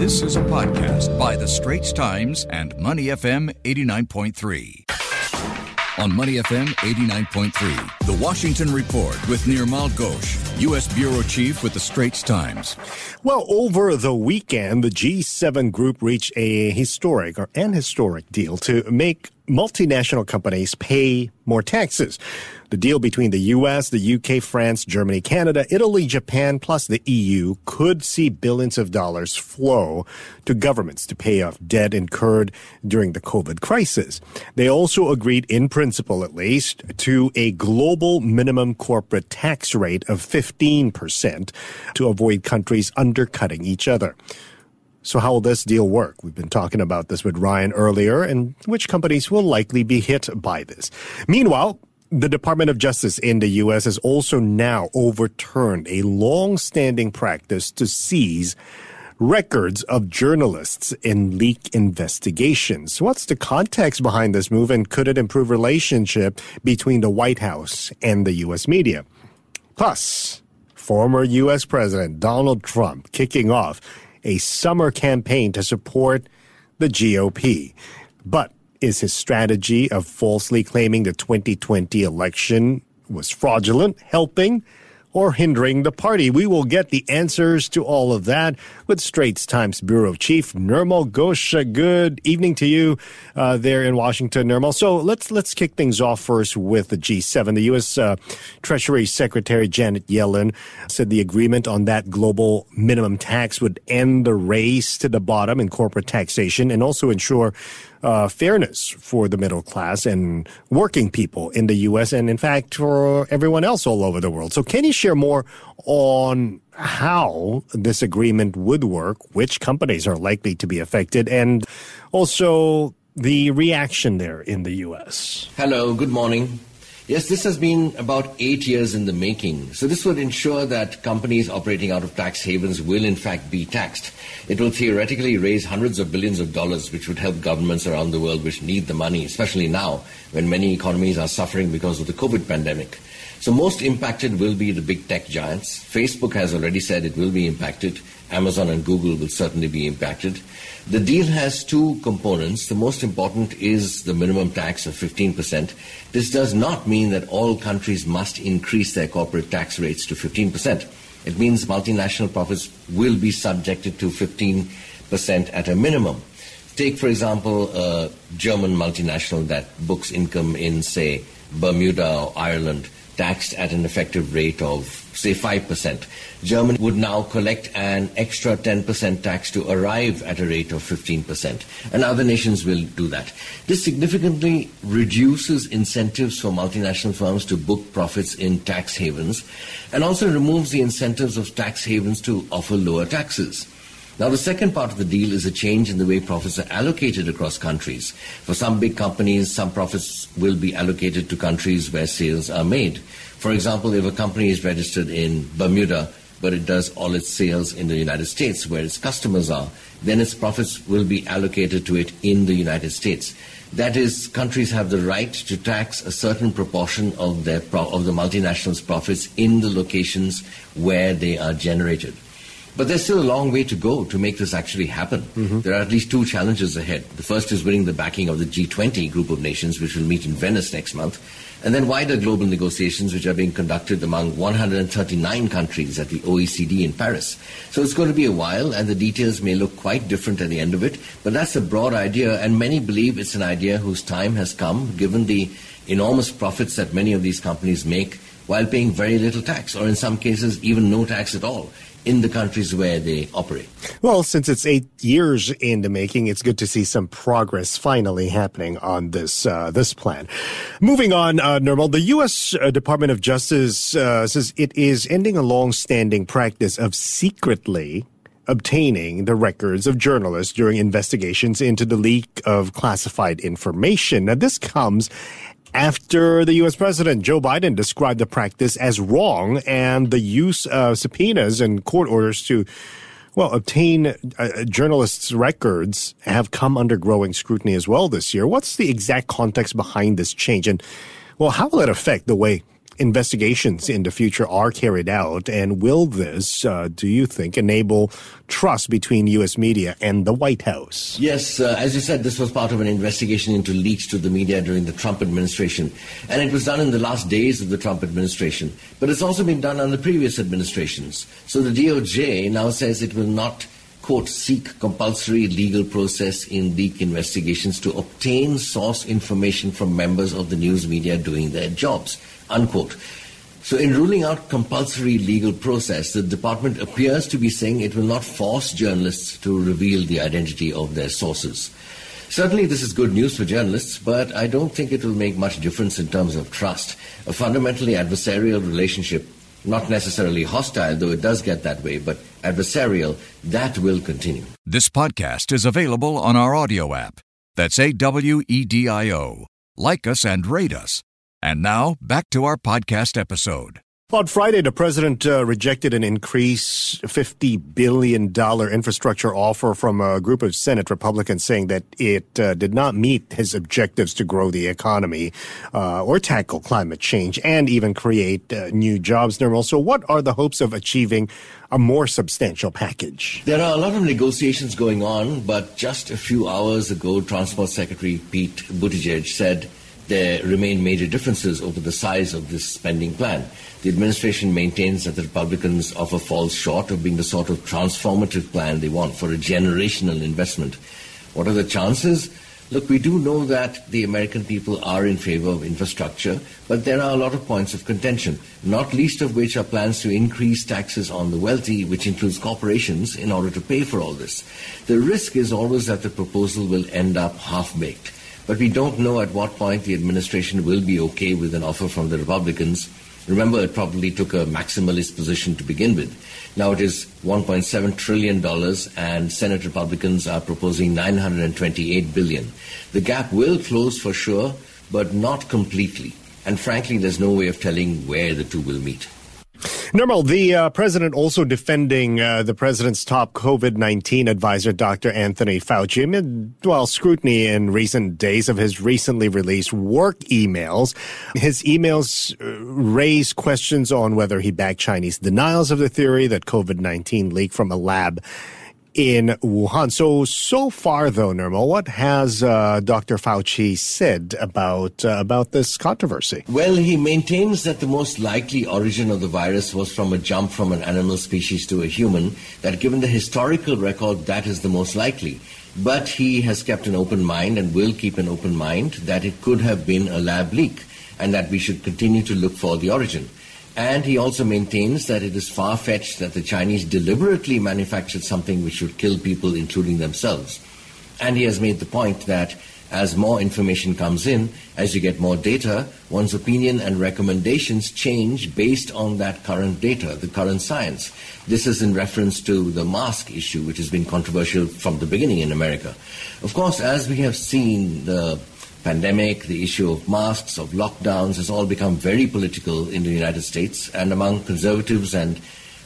This is a podcast by The Straits Times and Money FM 89.3. On Money FM 89.3, The Washington Report with Nirmal Ghosh, U.S. Bureau Chief with The Straits Times. Well, over the weekend, the G7 group reached a historic or an historic deal to make multinational companies pay more taxes. The deal between the US, the UK, France, Germany, Canada, Italy, Japan, plus the EU could see billions of dollars flow to governments to pay off debt incurred during the COVID crisis. They also agreed, in principle at least, to a global minimum corporate tax rate of 15% to avoid countries undercutting each other. So how will this deal work? We've been talking about this with Ryan earlier and which companies will likely be hit by this. Meanwhile, the Department of Justice in the U.S. has also now overturned a long-standing practice to seize records of journalists in leak investigations. What's the context behind this move and could it improve relationship between the White House and the U.S. media? Plus, former U.S. President Donald Trump kicking off a summer campaign to support the GOP. But is his strategy of falsely claiming the 2020 election was fraudulent helping or hindering the party? We will get the answers to all of that with Straits Times Bureau Chief Nirmal Ghosh. Good evening to you uh, there in Washington, Nirmal. So let's let's kick things off first with the G7. The U.S. Uh, Treasury Secretary Janet Yellen said the agreement on that global minimum tax would end the race to the bottom in corporate taxation and also ensure uh, fairness for the middle class and working people in the U.S. and, in fact, for everyone else all over the world. So, can you share more on how this agreement would work, which companies are likely to be affected, and also the reaction there in the U.S.? Hello, good morning. Yes, this has been about eight years in the making. So this would ensure that companies operating out of tax havens will in fact be taxed. It will theoretically raise hundreds of billions of dollars, which would help governments around the world which need the money, especially now when many economies are suffering because of the COVID pandemic. So most impacted will be the big tech giants. Facebook has already said it will be impacted. Amazon and Google will certainly be impacted. The deal has two components. The most important is the minimum tax of 15%. This does not mean that all countries must increase their corporate tax rates to 15%. It means multinational profits will be subjected to 15% at a minimum. Take, for example, a German multinational that books income in, say, Bermuda or Ireland taxed at an effective rate of, say, 5%. Germany would now collect an extra 10% tax to arrive at a rate of 15%. And other nations will do that. This significantly reduces incentives for multinational firms to book profits in tax havens and also removes the incentives of tax havens to offer lower taxes. Now, the second part of the deal is a change in the way profits are allocated across countries. For some big companies, some profits will be allocated to countries where sales are made. For example, if a company is registered in Bermuda, but it does all its sales in the United States where its customers are, then its profits will be allocated to it in the United States. That is, countries have the right to tax a certain proportion of, their pro- of the multinationals' profits in the locations where they are generated. But there's still a long way to go to make this actually happen. Mm-hmm. There are at least two challenges ahead. The first is winning the backing of the G20 group of nations, which will meet in Venice next month, and then wider global negotiations, which are being conducted among 139 countries at the OECD in Paris. So it's going to be a while, and the details may look quite different at the end of it, but that's a broad idea, and many believe it's an idea whose time has come, given the enormous profits that many of these companies make while paying very little tax, or in some cases, even no tax at all in the countries where they operate. Well, since it's eight years in the making, it's good to see some progress finally happening on this uh, this plan. Moving on, uh, Nirmal, the U.S. Uh, Department of Justice uh, says it is ending a long-standing practice of secretly obtaining the records of journalists during investigations into the leak of classified information. Now, this comes after the U.S. President Joe Biden described the practice as wrong and the use of subpoenas and court orders to well, obtain uh, journalists' records have come under growing scrutiny as well this year. What's the exact context behind this change? And, well, how will it affect the way investigations in the future are carried out? And will this, uh, do you think, enable trust between U.S. media and the White House? Yes, uh, as you said, this was part of an investigation into leaks to the media during the Trump administration. And it was done in the last days of the Trump administration. But it's also been done under previous administrations. So the DOJ now says it will not quote, seek compulsory legal process in leak investigations to obtain source information from members of the news media doing their jobs, unquote. So, in ruling out compulsory legal process, the department appears to be saying it will not force journalists to reveal the identity of their sources. Certainly, this is good news for journalists, but I don't think it will make much difference in terms of trust. A fundamentally adversarial relationship, not necessarily hostile, though it does get that way, but adversarial, that will continue. This podcast is available on our audio app. That's A W E D I O. Like us and rate us. And now, back to our podcast episode. On Friday, the president uh, rejected an increased $50 billion infrastructure offer from a group of Senate Republicans saying that it uh, did not meet his objectives to grow the economy uh, or tackle climate change and even create uh, new jobs. Nirmal, so what are the hopes of achieving a more substantial package? There are a lot of negotiations going on, but just a few hours ago, Transport Secretary Pete Buttigieg said there remain major differences over the size of this spending plan. The administration maintains that the Republicans offer falls short of being the sort of transformative plan they want for a generational investment. What are the chances? Look, we do know that the American people are in favor of infrastructure, but there are a lot of points of contention, not least of which are plans to increase taxes on the wealthy, which includes corporations, in order to pay for all this. The risk is always that the proposal will end up half baked. But we don't know at what point the administration will be okay with an offer from the Republicans. Remember, it probably took a maximalist position to begin with. Now it is $1.7 trillion, and Senate Republicans are proposing 928 billion. The gap will close for sure, but not completely. And frankly, there's no way of telling where the two will meet. Nirmal, the uh, president also defending uh, the president's top COVID 19 advisor, Dr. Anthony Fauci, amid, well, scrutiny in recent days of his recently released work emails. His emails uh, raise questions on whether he backed Chinese denials of the theory that COVID 19 leaked from a lab in Wuhan. So, so far though, Nirmal, what has uh, Dr. Fauci said about uh, about this controversy? Well, he maintains that the most likely origin of the virus was from a jump from an animal species to a human, that given the historical record, that is the most likely. But he has kept an open mind and will keep an open mind that it could have been a lab leak and that we should continue to look for the origin. And he also maintains that it is far fetched that the Chinese deliberately manufactured something which would kill people, including themselves. And he has made the point that as more information comes in, as you get more data, one's opinion and recommendations change based on that current data, the current science. This is in reference to the mask issue, which has been controversial from the beginning in America. Of course, as we have seen, the pandemic, the issue of masks, of lockdowns has all become very political in the United States. And among conservatives and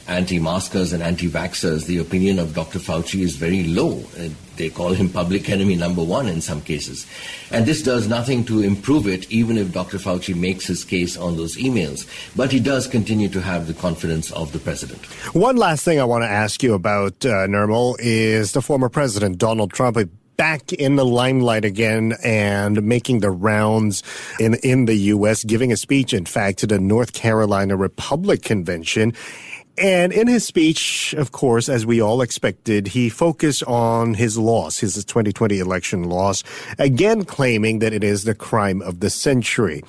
anti-maskers and anti-vaxxers, the opinion of Dr. Fauci is very low. Uh, they call him public enemy number one in some cases. And this does nothing to improve it, even if Dr. Fauci makes his case on those emails. But he does continue to have the confidence of the president. One last thing I want to ask you about, uh, Nirmal, is the former president, Donald Trump back in the limelight again and making the rounds in, in the U.S., giving a speech, in fact, to the North Carolina Republic Convention. And in his speech, of course, as we all expected, he focused on his loss, his 2020 election loss, again claiming that it is the crime of the century.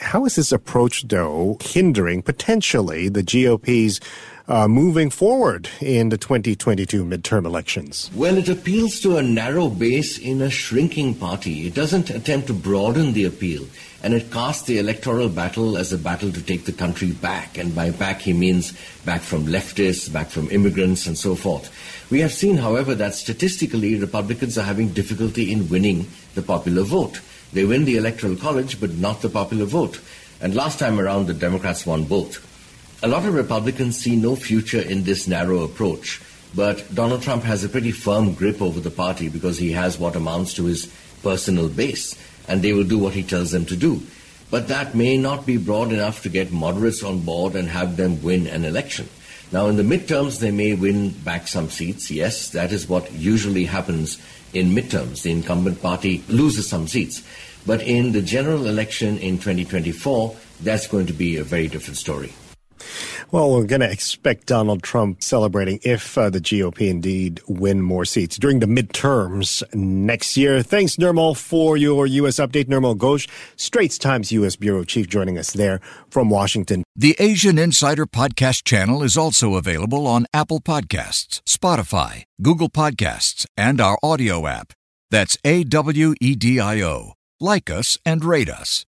How is this approach, though, hindering potentially the GOP's uh, moving forward in the 2022 midterm elections? Well, it appeals to a narrow base in a shrinking party. It doesn't attempt to broaden the appeal, and it casts the electoral battle as a battle to take the country back. And by back, he means back from leftists, back from immigrants, and so forth. We have seen, however, that statistically, Republicans are having difficulty in winning the popular vote. They win the Electoral College, but not the popular vote. And last time around, the Democrats won both. A lot of Republicans see no future in this narrow approach, but Donald Trump has a pretty firm grip over the party because he has what amounts to his personal base, and they will do what he tells them to do. but that may not be broad enough to get moderates on board and have them win an election. Now, in the midterms, they may win back some seats. Yes, that is what usually happens in midterms. The incumbent party loses some seats. But in the general election in 2024, that's going to be a very different story. Well, we're going to expect Donald Trump celebrating if uh, the GOP indeed win more seats during the midterms next year. Thanks, Nirmal, for your U.S. update. Nirmal Ghosh, Straits Times U.S. Bureau Chief, joining us there from Washington. The Asian Insider Podcast channel is also available on Apple Podcasts, Spotify, Google Podcasts, and our audio app. That's A W E D I O. Like us and rate us.